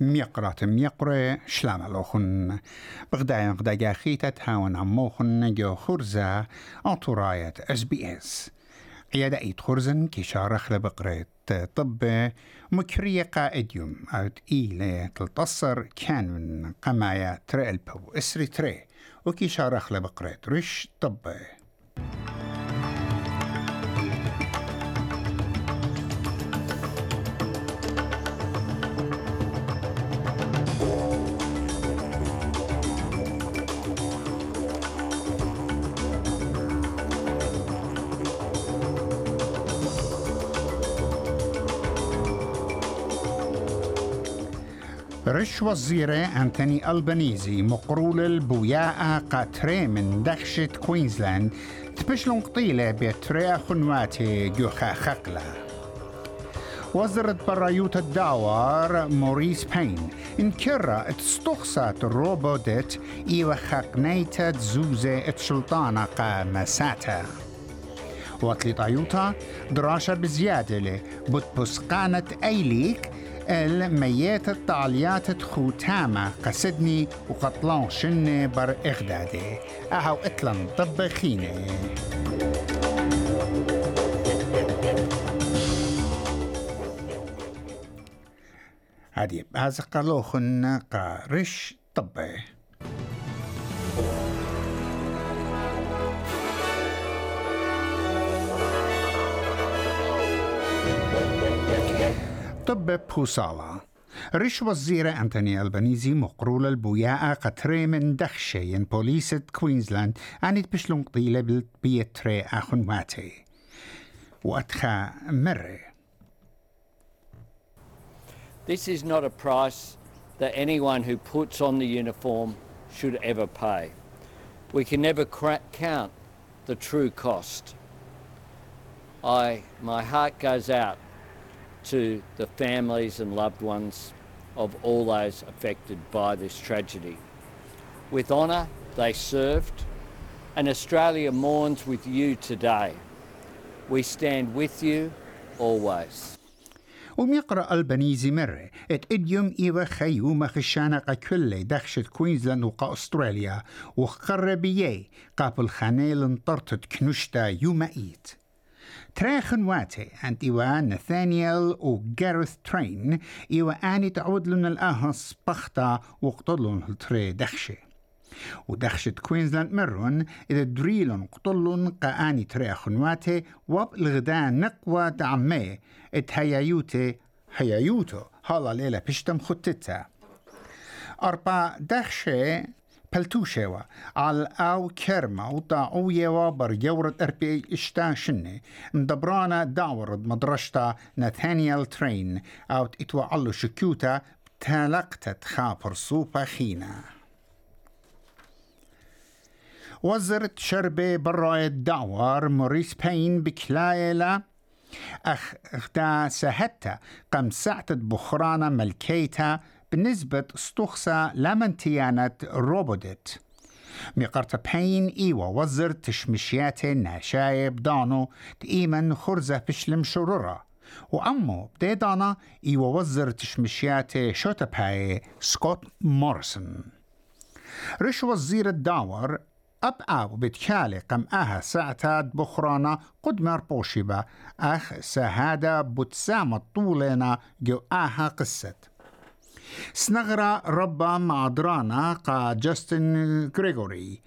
ميقرات ميقرة شلام الأخن بغدايا غدايا خيتة هاون عموخن جو خرزة أطراية إس بي إس. عيادة ايت خرزن كشارخ لبقرة طب مكرية قائديوم أو إيلة تلتصر كان من قمايا تري البو إسري تري. وكشارخ لبقرة رش طب. رش وزيرة أنتوني ألبانيزي مقرول البوياء قاتري من دخشة كوينزلاند. تبشلون قطيلة بيتريا خنواتي جوخا خقلة. وزارة برايوت الدوار موريس بين. انكرا تستخصات الروبوتت إيوة خقنيتا زوزة اتشلطانة قامساتا وطلي طايوتا دراشة بزيادة بتبسقانة أيليك الميات الطاليات خوتامة قصدني وقطلان شن بر إغدادي. أهو إطلن طبخيني هادي هذا قالوخن قارش طبي. طب بوصالة ريش وزيرة أنتوني ألبانيزي مقرول البوياء قطري من دخشة ين بوليسة كوينزلاند عنيت بشلون قطيلة بيتري أخن ماتي وأتخا مرة This is not a price that anyone who puts on the uniform should ever pay. We can never cra- count the true cost. I, my heart goes out to the families and loved ones of all those affected by this tragedy. With honour, they served, and Australia mourns with you today. We stand with you always. وميقرأ البنيزي مرة ات اديوم ايوة خيومة خشانة كل دخشت كوينزلاند وقا استراليا وقربيي قابل خانيل انطرتت كنشتا يوم ايت تراخن واتي أنت ايوا ناثانيال وجارث ترين إيوا آني تعود لنا الآهس بختا وقتلون التري دخشة. ودخشت كوينزلاند مرون إذا دريلون قطلون قاني تري خنواتي واب الغداء نقوى دعمي إت هيايوتي هيايوتو. هالا ليلة بشتم خطتا أربع دخشة بلتوشيوا على أو كرمة وطاعو يوابر يورد أربي إشتا شنة مدبرانا داورد مدرشتا ناثانيال ترين إتوا علو شكوتا تلقتت خابر سوبا خينا وزرت شربة براية دعوار موريس بين بكلايلة أخ اختا سهتا قم سعتت بخرانا ملكيتا بالنسبة استخصى لمن تيانت روبودت. مقرت بين إيوا وزر تشمشيات ناشايب دانو تإيمن خرزة بشلم شرورة. وأمو بديدانا إيوا وزر تشمشيات شوتا باي سكوت مورسون رش وزير الداور أب أو بتكالي قم أها ساعتاد بخرانا قد مربوشبة أخ سهادة بتسامة طولنا جو أها قصة سنغرا ربا مع درانا قا جاستن غريغوري.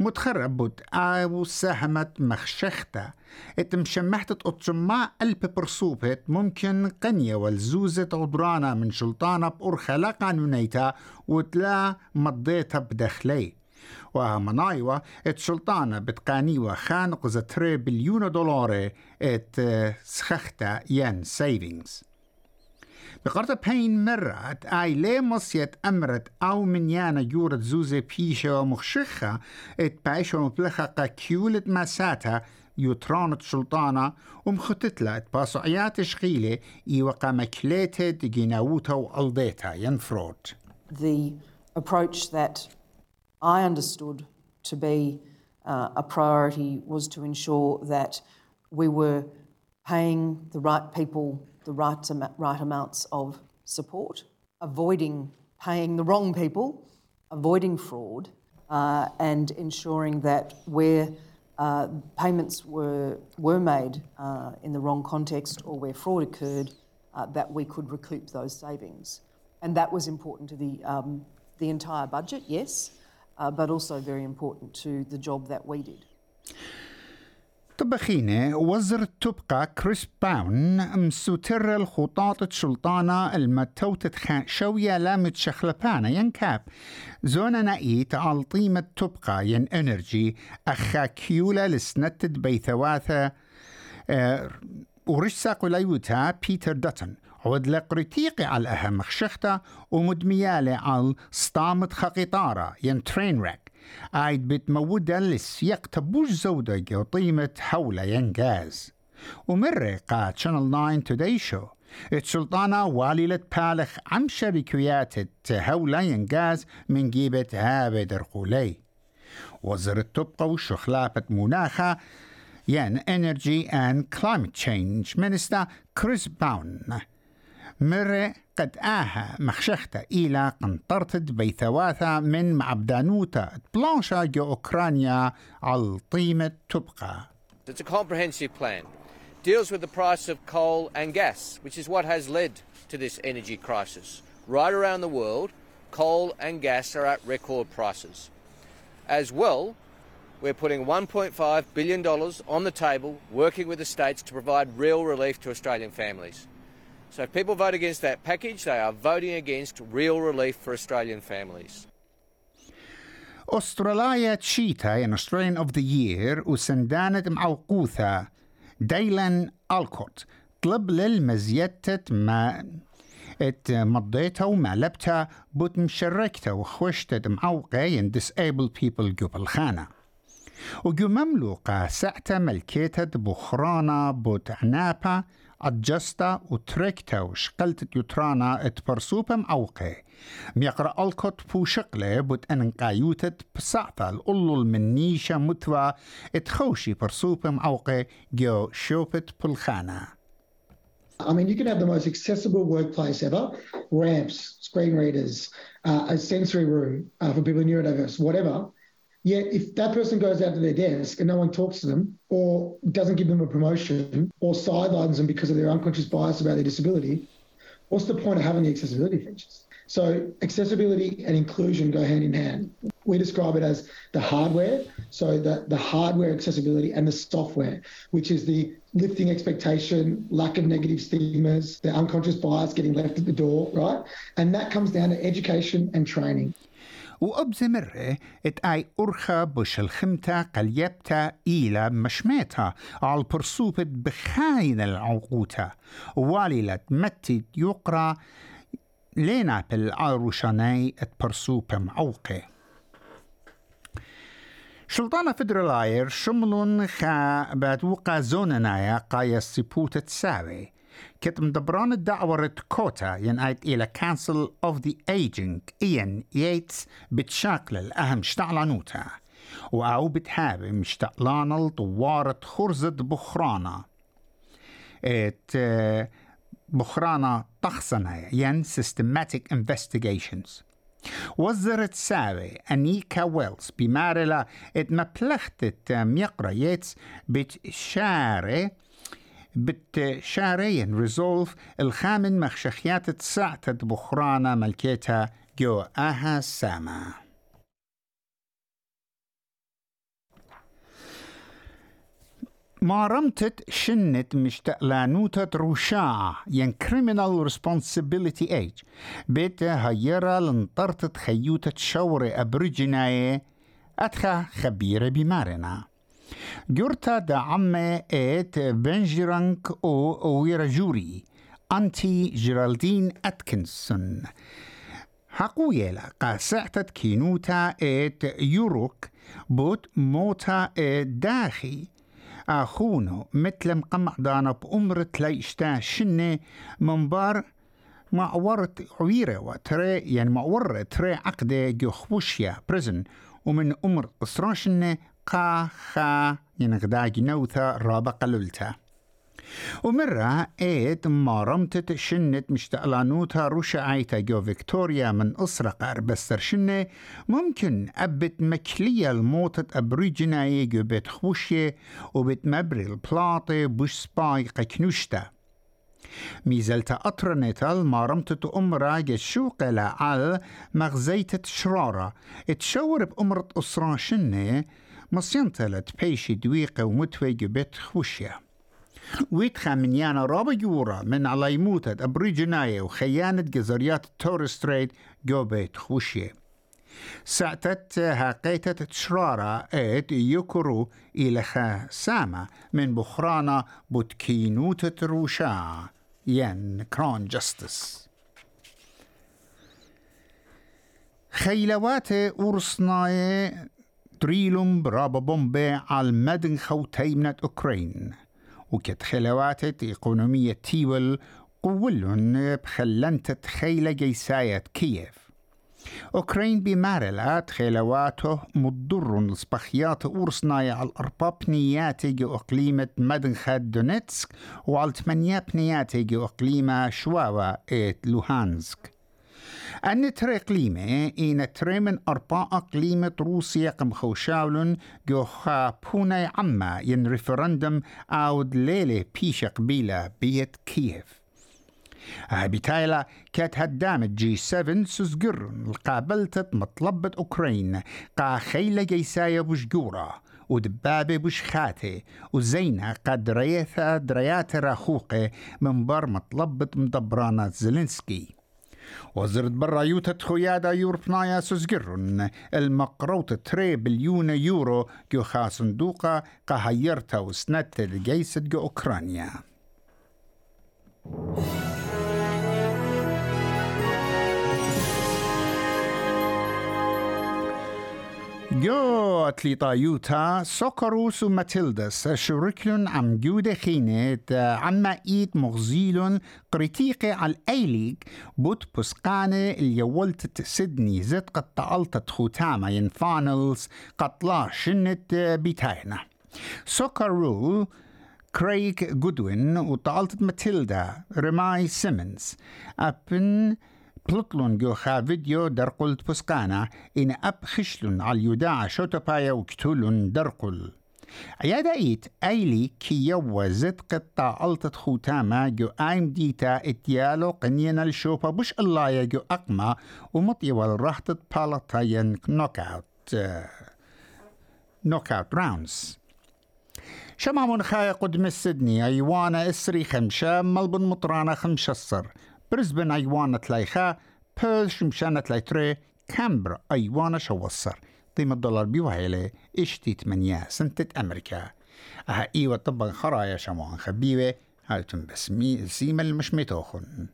بوت آو ساهمت مخشختة ات مشمحت اتجمع قلب برصوبت ممكن قنية والزوزة عدرانا من شلطانة بأرخة لا قانونيتا وتلا مضيتها بدخلي. ومنايوة ات شلطانة بتقانيوة خانق زتري بليون دولار ات سخختة ين سيفينغز. بقرطة بين مرات آي لي مصيت أمرت أو من يانا يورد زوزة بيشة ومخشخة ات بايشة ومبلخة قا كيولة مساتا يوترانت شلطانة ومخطتلا ات باسعيات شغيلة إيوقا مكليتة دجيناوتا وألديتا ينفرود the approach that I understood to be uh, a priority was to ensure that we were paying the right people the right, am- right amounts of support avoiding paying the wrong people, avoiding fraud, uh, and ensuring that where uh, payments were, were made uh, in the wrong context or where fraud occurred, uh, that we could recoup those savings. And that was important to the, um, the entire budget, yes, uh, but also very important to the job that we did. طبخينة وزر تبقى كريس باون مسوتر الخطاط الشلطانة المتوتة شوية لامت شخلبانا ينكاب زونا نايت على طيمة تبقى ين انرجي أخا كيولا لسنتد بيثواثة آه ورش ساقو ليوتا بيتر داتن عود لقريتيقي على الأهم خشختا ومدميالي على سطامت خقيطارة ين ترين راك عايد بتمودة للسياق تبوش زودة وطيمة حول ينجاز. ومرة قاد شانل 9 توداي شو السلطانة واليلة بالخ عم شركيات هولا ينجاز من جيبة هابد رقولي وزر التبقى وشخلابة مناخة ين Energy and Climate Change Minister Chris Bowen مرة قد آها مخشختا إلى قنطرتد بيثواثا من معبدانوتا بلانشا جو أوكرانيا على طيمة تبقى It's a comprehensive plan. Deals with the price of coal and gas, which is what has led to this energy crisis. Right around the world, coal and gas are at record prices. As well, we're putting $1.5 billion on the table, working with the states to provide real relief to Australian families. So if people vote against that package, they are voting against real relief for Australian families. أستراليا تشيتا in Australian of the Year وسندانة معوقوثة دايلان ألكوت طلب للمزيتة ما ات مضيتها ومعلبتها بوت مشركتها وخوشتها معوقة ين disabled people قبل خانة وجو مملوقة ساعتها ملكيتها بخرانة بوت عنابة أجستا وتركتا وشقلت يترانا اتبرسوبة معوقة ميقرأ الكت بو شقلة بوت أن قايوتت بسعطة الأولو المنيشة متوى اتخوشي برسوبة معوقة جو شوبت بالخانة I mean, you can have the most accessible workplace ever. Ramps, screen readers, uh, a sensory room uh, for people neurodiverse, whatever. Yet, if that person goes out to their desk and no one talks to them or doesn't give them a promotion or sidelines them because of their unconscious bias about their disability, what's the point of having the accessibility features? So, accessibility and inclusion go hand in hand. We describe it as the hardware, so the, the hardware accessibility and the software, which is the lifting expectation, lack of negative stigmas, the unconscious bias getting left at the door, right? And that comes down to education and training. وأبزمرة إت أي أرخى بش الخمتة قليبتا إلى مشميتها على برسوبة بخاين العقوتة والي متي يقرأ لينا بالعروشاني إت برسوبة معوقة شلطانة فدرالاير شملون خا باتوقع زوننايا قايا السيبوتة تساوي. كت مدبران الدعوة كوتا ينقايت إلى كانسل أوف ذا ايجينج إيان ييتس بتشاكل الأهم شتعلانوتا وأو بتحابي مشتعلان الطوارة خرزة بخرانة إت بخرانة تخصنا ين systematic investigations. وزرت ساوي أنيكا ويلز بمارلا إت مبلغت ميقرا يتس بتشاري بتشارين ريزولف الخامن مخشخيات تسعة بخرانا ملكيتها جو آها ساما. ما رمتت شنت مشتقلانوتة روشاع ين criminal responsibility age. بيت هيرا لنطرتت خيوتة شوري أبريجيناي أتخا خبيرة بمارنا جورتا دا عمي ايت بنجرانك أو ويراجوري أنتي جيرالدين أتكنسون حقويلا قاسعتت كينوتا ايت يوروك بوت موتا ايت داخي أخونو مثل مقمع دانا بأمر تلايشتا شنة منبار معورت عويرة وتري يعني معورة تري عقدة جو بريزن ومن أمر إسراشنة قا خا ينغدا جنوثا رابا قللتا ومرة ايت رمتت شنت مشتقلانوتها روشا عيتا جو فيكتوريا من أسرة قربستر شنة. ممكن أبت مكلية الموتة أبريجناي جو بيت خوشية وبت مبري البلاطة بوش سباي قكنوشتا. أطرنتال ما رمتت أمرا جشوق لعال مغزيتة شرارة. اتشور بأمرة أسرة شنة مصينتلت بيشي دويقة ومتوي جو بيت خوشية ويتخا من يانا رابا جورا من على يموتة أبريجناية وخيانة جزريات تورستريت جو بيت خوشية ساعتت هاقيتة تشرارة ايت يكرو إلى سامة. من بخرانا بوتكينوتة روشا ين كرون جستس. خيلوات أورسناي تريلوم برابا بومبي على مدن خوتيمنة أوكرين. وكت خلوات إقونومية تيول قولن بخلنت خيلة جيساية كييف. أوكرين بمارلات خيلواته مضر الصبخيات أورسنايا على الأرباب نياتي أقليمة مدنخة دونيتسك وعلى ثمانية بنياتي أقليمة شواوا إيت لوهانسك. أن تري قليمة إن تري من أربع أقليمة روسيا قم خوشاولن جو خابونا عما ين ريفرندم أود ليلة بيش قبيلة بيت كييف. بتايلا كانت هدامة جي 7 سزقرن القابلتت مطلبة أوكرين قا خيلة جيسايا بشجورة ودبابة بشخاتة وزينة قد ريثة دريات راخوقة من بر مطلبة مدبرانة زيلينسكي. وزرت برا يوتا خويادا يوربنايا سوزجرن المقروط تري بليون يورو جو خاصندوقة قهيرتا وسنت الجيسد جو أوكرانيا. جو أتليطا يوتا سوكروس وماتيلدس شركلن عم جودة خينت عما إيد مغزيلن قريتيقة على الأيليك بوت بسقانة اللي ولتت سيدني زت قد تعلتت ختامة ين فانلز قطلا شنت بيتاينا. سوكرو كريك جودوين وطالت ماتيلدا رماي سيمنز. أبن بلطلون جو خا فيديو درقلت بسقانا إن أب خشلون على اليداع شوتبايا وكتولون درقل عيادة إيت أيلي كي يوا زد قطع ألتت خوتاما جو آيم ديتا اتيالو قنينا الشوبا بش الله يجو أقما ومطي والرحتت بالتاين نوك أوت نوك أوت راوندز شمامون خايا قدم سيدني أيوانا إسري خمشة ملبن مطرانا خمشة الصر. برزبن أيوانا تلايخا بيرث شمشانة تلايتري كامبرا أيوانا شوصر. قيمة الدولار بيوهيلة اشتي تمنيا سنتة أمريكا. أها إيوة طبعا خرايا شموان خبيوة هالتم بس مي سيما المشميتوخن